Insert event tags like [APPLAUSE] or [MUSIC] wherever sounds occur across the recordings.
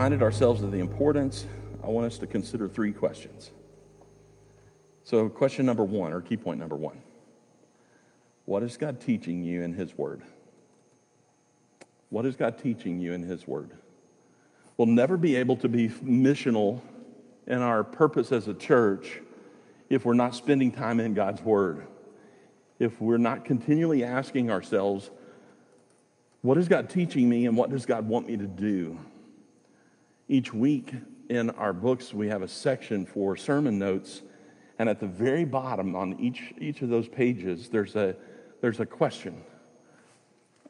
reminded ourselves of the importance, I want us to consider three questions. So, question number one, or key point number one What is God teaching you in His Word? What is God teaching you in His Word? We'll never be able to be missional in our purpose as a church if we're not spending time in God's Word. If we're not continually asking ourselves, what is God teaching me and what does God want me to do? Each week in our books, we have a section for sermon notes. And at the very bottom on each, each of those pages, there's a, there's a question.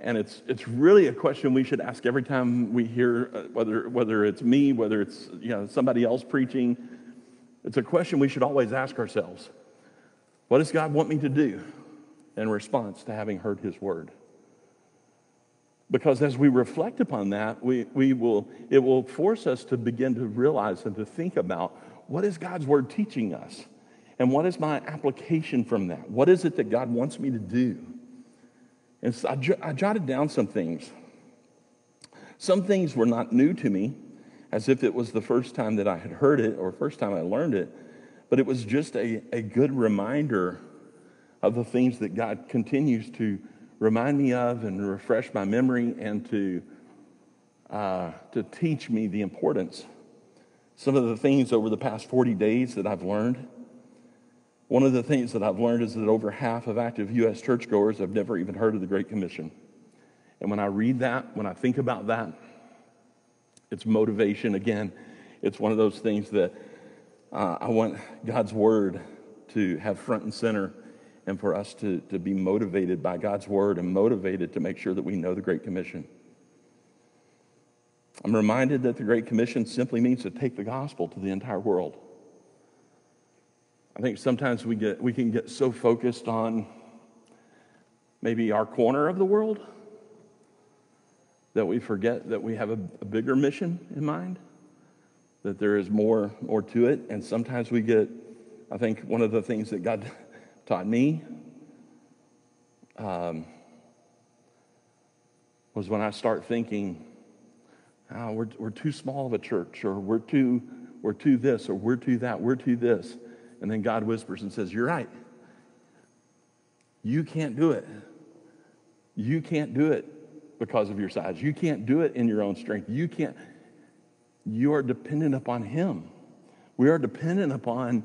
And it's, it's really a question we should ask every time we hear, uh, whether, whether it's me, whether it's you know, somebody else preaching. It's a question we should always ask ourselves What does God want me to do in response to having heard his word? Because as we reflect upon that, we, we will, it will force us to begin to realize and to think about what is God's word teaching us? And what is my application from that? What is it that God wants me to do? And so I, I jotted down some things. Some things were not new to me, as if it was the first time that I had heard it or first time I learned it, but it was just a, a good reminder of the things that God continues to remind me of and refresh my memory and to, uh, to teach me the importance. Some of the things over the past 40 days that I've learned one of the things that I've learned is that over half of active U.S. churchgoers have never even heard of the Great Commission. And when I read that, when I think about that, it's motivation. Again, it's one of those things that uh, I want God's Word to have front and center and for us to, to be motivated by God's Word and motivated to make sure that we know the Great Commission. I'm reminded that the Great Commission simply means to take the gospel to the entire world. I think sometimes we, get, we can get so focused on maybe our corner of the world that we forget that we have a, a bigger mission in mind, that there is more, more to it. And sometimes we get, I think one of the things that God taught me um, was when I start thinking, oh, we're, we're too small of a church, or we're too, we're too this, or we're too that, we're too this. And then God whispers and says, You're right. You can't do it. You can't do it because of your size. You can't do it in your own strength. You can't. You are dependent upon Him. We are dependent upon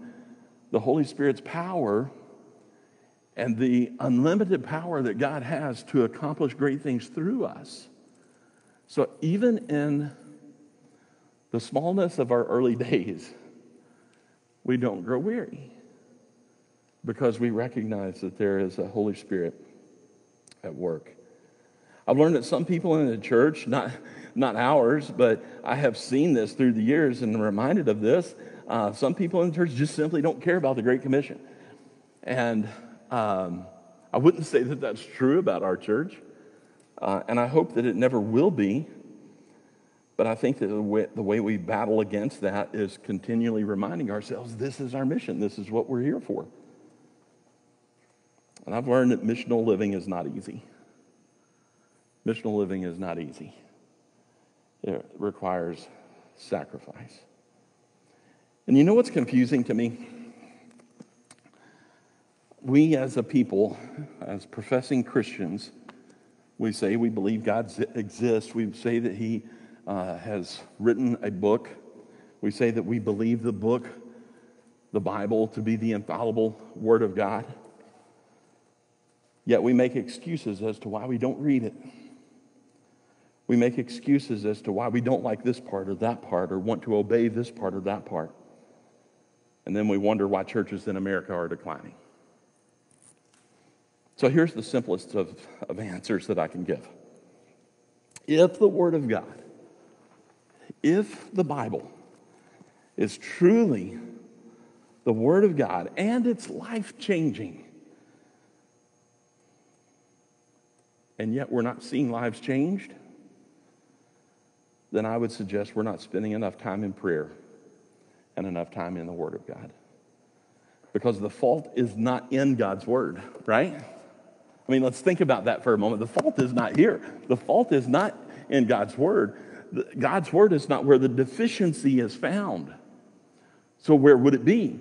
the Holy Spirit's power and the unlimited power that God has to accomplish great things through us. So, even in the smallness of our early [LAUGHS] days, we don't grow weary because we recognize that there is a Holy Spirit at work. I've learned that some people in the church, not, not ours, but I have seen this through the years and reminded of this. Uh, some people in the church just simply don't care about the Great Commission. And um, I wouldn't say that that's true about our church. Uh, and I hope that it never will be. But I think that the way, the way we battle against that is continually reminding ourselves this is our mission, this is what we're here for. And I've learned that missional living is not easy. Missional living is not easy, it requires sacrifice. And you know what's confusing to me? We as a people, as professing Christians, we say we believe God exists. We say that He uh, has written a book. We say that we believe the book, the Bible, to be the infallible Word of God. Yet we make excuses as to why we don't read it. We make excuses as to why we don't like this part or that part or want to obey this part or that part. And then we wonder why churches in America are declining. So here's the simplest of, of answers that I can give. If the Word of God if the Bible is truly the Word of God and it's life changing, and yet we're not seeing lives changed, then I would suggest we're not spending enough time in prayer and enough time in the Word of God. Because the fault is not in God's Word, right? I mean, let's think about that for a moment. The fault is not here, the fault is not in God's Word God's word is not where the deficiency is found. So, where would it be?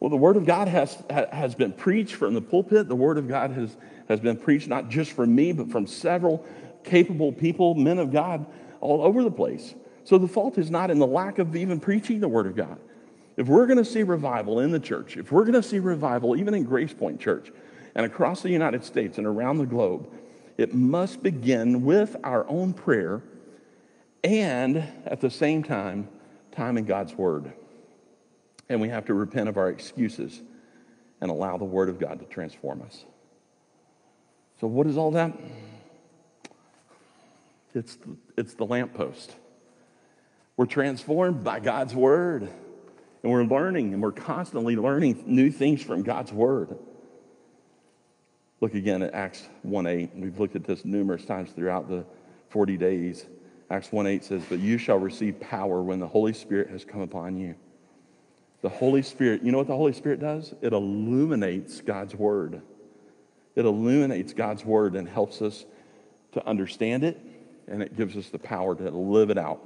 Well, the word of God has, has been preached from the pulpit. The word of God has, has been preached not just from me, but from several capable people, men of God, all over the place. So the fault is not in the lack of even preaching the word of God. If we're going to see revival in the church, if we're going to see revival even in Grace Point Church and across the United States and around the globe, it must begin with our own prayer and at the same time, time in God's Word. And we have to repent of our excuses and allow the Word of God to transform us. So, what is all that? It's the, it's the lamppost. We're transformed by God's Word. And we're learning, and we're constantly learning new things from God's Word. Look again at Acts 1 8. We've looked at this numerous times throughout the 40 days. Acts 1 8 says, But you shall receive power when the Holy Spirit has come upon you. The Holy Spirit, you know what the Holy Spirit does? It illuminates God's Word. It illuminates God's Word and helps us to understand it, and it gives us the power to live it out.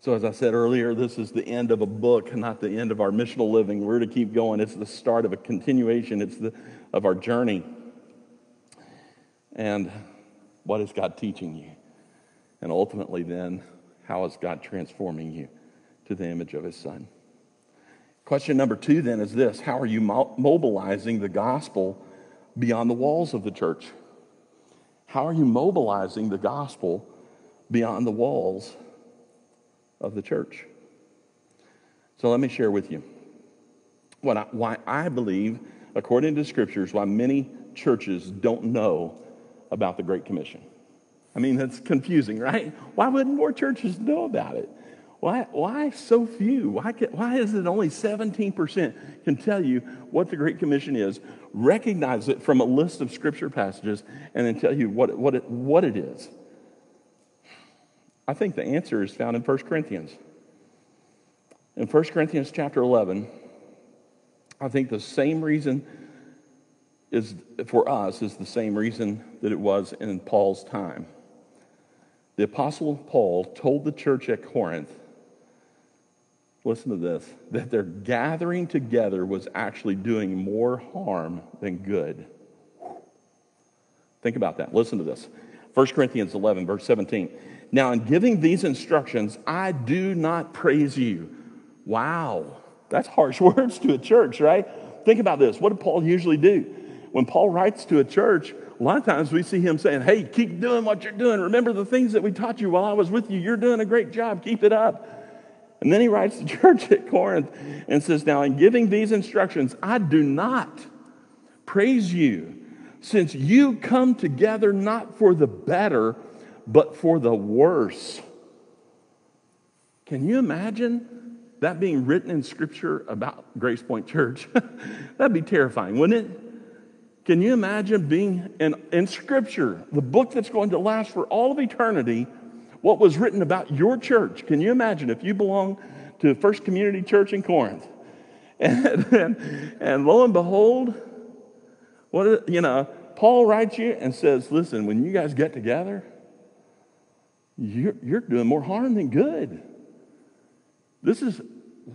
So, as I said earlier, this is the end of a book, not the end of our missional living. We're to keep going. It's the start of a continuation, it's the, of our journey. And what is God teaching you? And ultimately, then, how is God transforming you to the image of His Son? Question number two, then, is this How are you mobilizing the gospel beyond the walls of the church? How are you mobilizing the gospel beyond the walls of the church. So let me share with you what I, why I believe, according to scriptures, why many churches don't know about the Great Commission. I mean, that's confusing, right? Why wouldn't more churches know about it? Why, why so few? Why, can, why is it only 17% can tell you what the Great Commission is, recognize it from a list of scripture passages, and then tell you what, what, it, what it is? I think the answer is found in 1 Corinthians. In 1 Corinthians chapter 11, I think the same reason is for us is the same reason that it was in Paul's time. The apostle Paul told the church at Corinth, listen to this, that their gathering together was actually doing more harm than good. Think about that. Listen to this. 1 Corinthians 11, verse 17. Now, in giving these instructions, I do not praise you. Wow, that's harsh [LAUGHS] words to a church, right? Think about this. What did Paul usually do? When Paul writes to a church, a lot of times we see him saying, Hey, keep doing what you're doing. Remember the things that we taught you while I was with you. You're doing a great job. Keep it up. And then he writes to [LAUGHS] church at Corinth and says, Now, in giving these instructions, I do not praise you, since you come together not for the better but for the worse. Can you imagine that being written in Scripture about Grace Point Church? [LAUGHS] That'd be terrifying, wouldn't it? Can you imagine being in, in Scripture, the book that's going to last for all of eternity, what was written about your church? Can you imagine if you belong to First Community Church in Corinth? [LAUGHS] And, and, and lo and behold, what you know, Paul writes you and says, listen, when you guys get together, you're, you're doing more harm than good. This is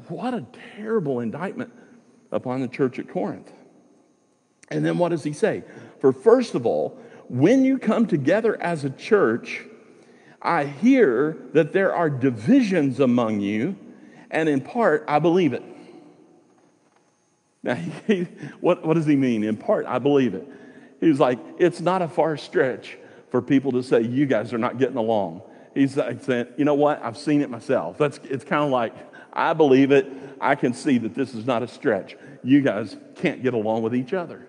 what a terrible indictment upon the church at Corinth. And then what does he say? For first of all, when you come together as a church, I hear that there are divisions among you, and in part, I believe it. Now, [LAUGHS] he, what, what does he mean? In part, I believe it. He's like, it's not a far stretch for people to say, you guys are not getting along. He's like saying, you know what? I've seen it myself. That's, it's kind of like, I believe it. I can see that this is not a stretch. You guys can't get along with each other.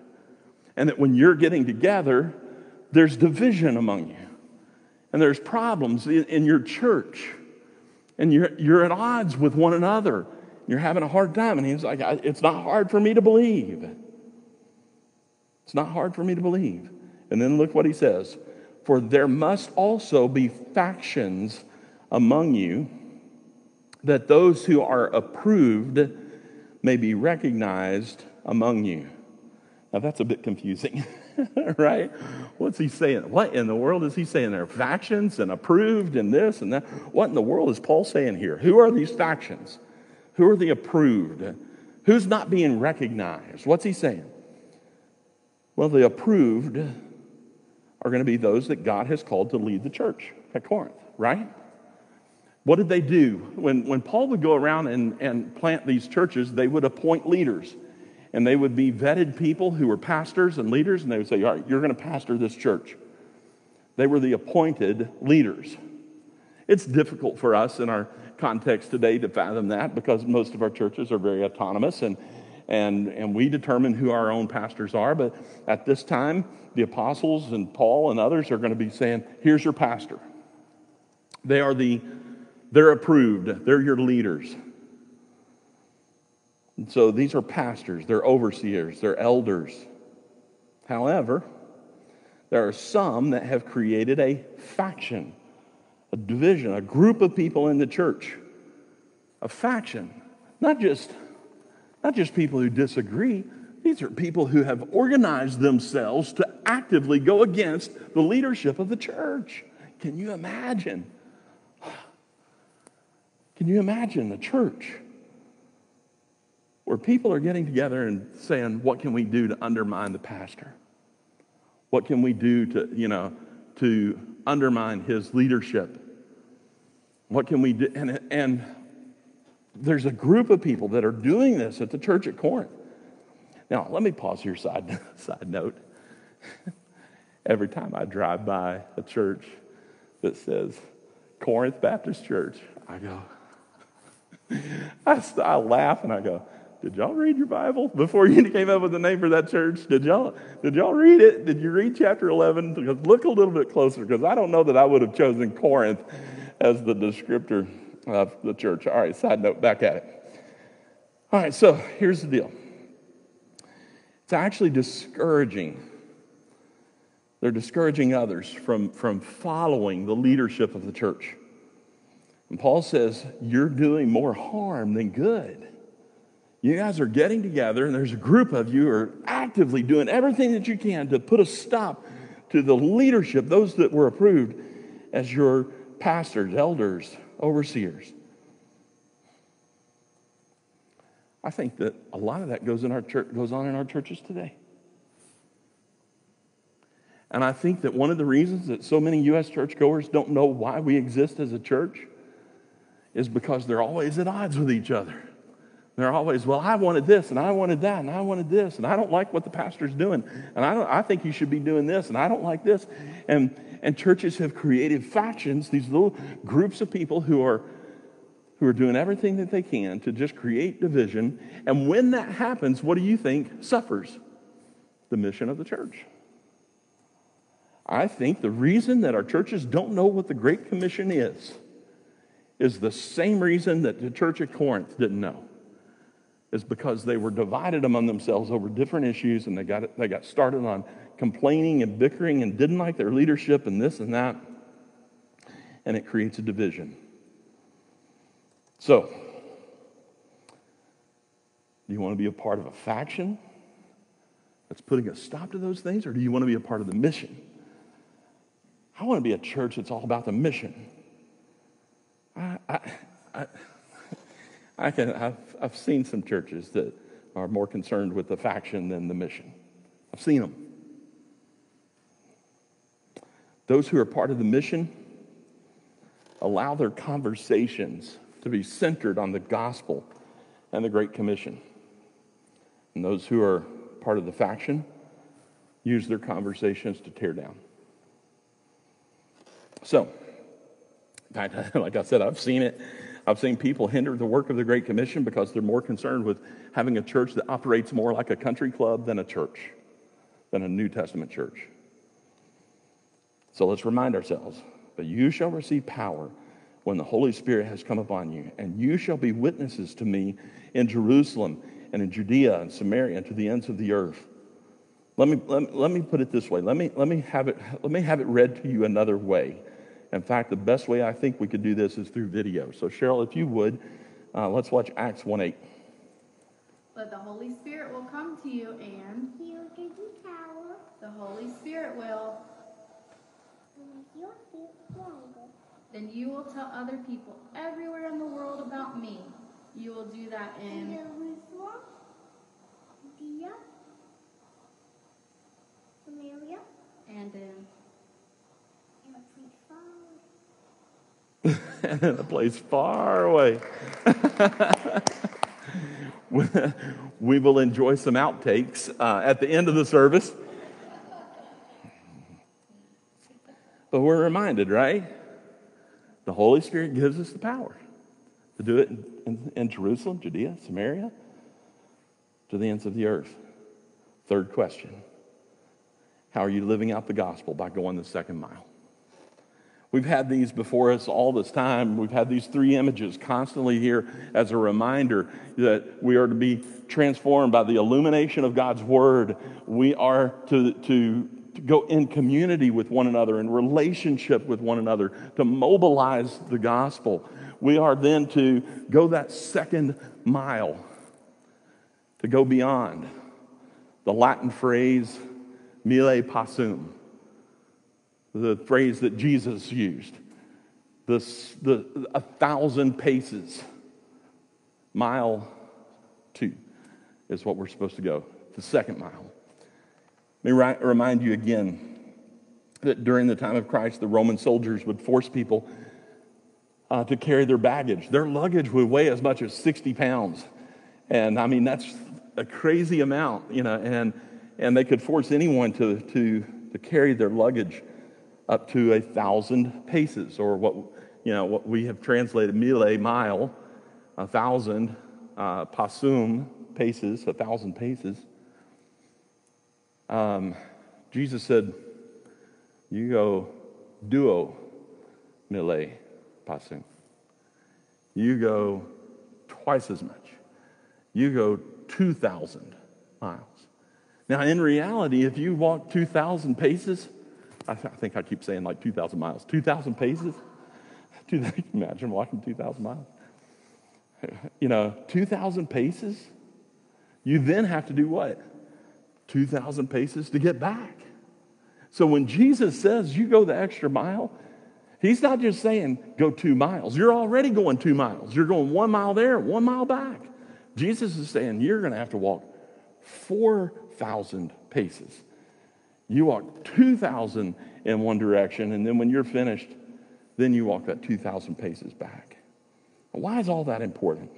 And that when you're getting together, there's division among you. And there's problems in, in your church. And you're, you're at odds with one another. You're having a hard time. And he's like, it's not hard for me to believe. It's not hard for me to believe. And then look what he says for there must also be factions among you, that those who are approved may be recognized among you. Now that's a bit confusing, [LAUGHS] right? What's he saying? What in the world is he saying there? Factions and approved and this and that. What in the world is Paul saying here? Who are these factions? Who are the approved? Who's not being recognized? What's he saying? Well, the approved are going to be those that God has called to lead the church at Corinth, right? What did they do? When, when Paul would go around and, and plant these churches, they would appoint leaders and they would be vetted people who were pastors and leaders, and they would say, All right, you're going to pastor this church. They were the appointed leaders. It's difficult for us in our context today to fathom that because most of our churches are very autonomous and, and, and we determine who our own pastors are. But at this time, the apostles and Paul and others are going to be saying, Here's your pastor. They are the, they're approved, they're your leaders. And so these are pastors, they're overseers, they're elders. However, there are some that have created a faction, a division, a group of people in the church. A faction. Not just, not just people who disagree, these are people who have organized themselves to actively go against the leadership of the church. Can you imagine? Can you imagine the church? where people are getting together and saying, what can we do to undermine the pastor? What can we do to, you know, to undermine his leadership? What can we do? And, and there's a group of people that are doing this at the church at Corinth. Now, let me pause here, side, [LAUGHS] side note. Every time I drive by a church that says Corinth Baptist Church, I go, [LAUGHS] I, I laugh and I go, did y'all read your Bible before you [LAUGHS] came up with the name for that church? Did y'all, did y'all read it? Did you read chapter 11? Look a little bit closer, because I don't know that I would have chosen Corinth as the descriptor of the church. All right, side note, back at it. All right, so here's the deal it's actually discouraging. They're discouraging others from, from following the leadership of the church. And Paul says, You're doing more harm than good. You guys are getting together, and there's a group of you are actively doing everything that you can to put a stop to the leadership, those that were approved as your pastors, elders, overseers. I think that a lot of that goes in our church, goes on in our churches today. And I think that one of the reasons that so many U.S. churchgoers don't know why we exist as a church is because they're always at odds with each other. They're always, well, I wanted this and I wanted that and I wanted this and I don't like what the pastor's doing and I, don't, I think you should be doing this and I don't like this. And, and churches have created factions, these little groups of people who are, who are doing everything that they can to just create division. And when that happens, what do you think suffers? The mission of the church. I think the reason that our churches don't know what the Great Commission is is the same reason that the church at Corinth didn't know is because they were divided among themselves over different issues and they got, they got started on complaining and bickering and didn't like their leadership and this and that. And it creates a division. So, do you want to be a part of a faction that's putting a stop to those things, or do you want to be a part of the mission? I want to be a church that's all about the mission. I, I, I I can, I've, I've seen some churches that are more concerned with the faction than the mission. I've seen them. Those who are part of the mission allow their conversations to be centered on the gospel and the Great Commission. And those who are part of the faction use their conversations to tear down. So, [LAUGHS] like I said, I've seen it. I've seen people hinder the work of the Great Commission because they're more concerned with having a church that operates more like a country club than a church, than a New Testament church. So let's remind ourselves that you shall receive power when the Holy Spirit has come upon you, and you shall be witnesses to me in Jerusalem and in Judea and Samaria and to the ends of the earth. Let me, let me, let me put it this way. Let me, let, me have it, let me have it read to you another way. In fact, the best way I think we could do this is through video. So, Cheryl, if you would, uh, let's watch Acts 1 8. But the Holy Spirit will come to you and He will give you power. The Holy Spirit will, make your feet stronger. then you will tell other people everywhere in the world about me. You will do that In in Jerusalem, Judea, Samaria, and in and [LAUGHS] in a place far away. [LAUGHS] we will enjoy some outtakes uh, at the end of the service. But we're reminded, right? The Holy Spirit gives us the power to do it in, in, in Jerusalem, Judea, Samaria, to the ends of the earth. Third question How are you living out the gospel by going the second mile? We've had these before us all this time. We've had these three images constantly here as a reminder that we are to be transformed by the illumination of God's word. We are to, to, to go in community with one another, in relationship with one another, to mobilize the gospel. We are then to go that second mile, to go beyond the Latin phrase, mille passuum the phrase that Jesus used, this, the, a thousand paces. Mile two is what we're supposed to go, the second mile. Let me ri- remind you again that during the time of Christ, the Roman soldiers would force people uh, to carry their baggage. Their luggage would weigh as much as 60 pounds. And I mean, that's a crazy amount, you know, and, and they could force anyone to, to, to carry their luggage up to a thousand paces, or what you know what we have translated mille mile, a thousand uh, passuum paces, a thousand paces. Um, Jesus said, "You go duo mile passuum. You go twice as much. You go two thousand miles." Now, in reality, if you walk two thousand paces I, th- I think I keep saying like 2,000 miles. 2,000 paces? [LAUGHS] Imagine walking 2,000 miles. You know, 2,000 paces? You then have to do what? 2,000 paces to get back. So when Jesus says you go the extra mile, he's not just saying go two miles. You're already going two miles. You're going one mile there, one mile back. Jesus is saying you're going to have to walk 4,000 paces. You walk 2,000 in one direction, and then when you're finished, then you walk that 2,000 paces back. Why is all that important?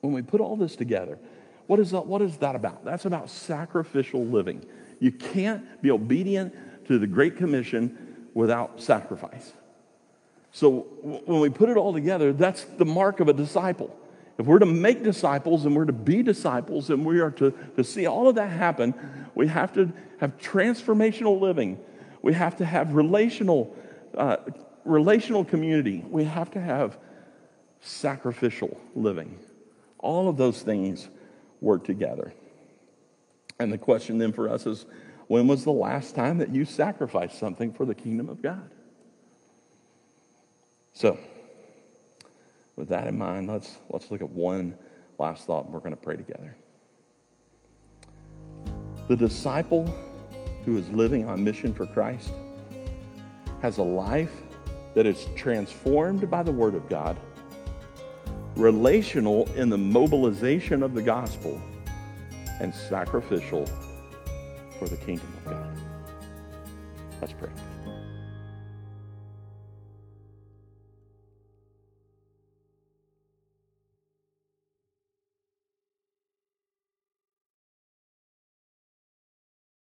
When we put all this together, what is that, what is that about? That's about sacrificial living. You can't be obedient to the Great Commission without sacrifice. So when we put it all together, that's the mark of a disciple. If we're to make disciples and we're to be disciples and we are to, to see all of that happen, we have to have transformational living. We have to have relational, uh, relational community. We have to have sacrificial living. All of those things work together. And the question then for us is when was the last time that you sacrificed something for the kingdom of God? So, with that in mind, let's, let's look at one last thought and we're going to pray together. The disciple who is living on mission for Christ has a life that is transformed by the Word of God, relational in the mobilization of the gospel, and sacrificial for the kingdom of God. Let's pray.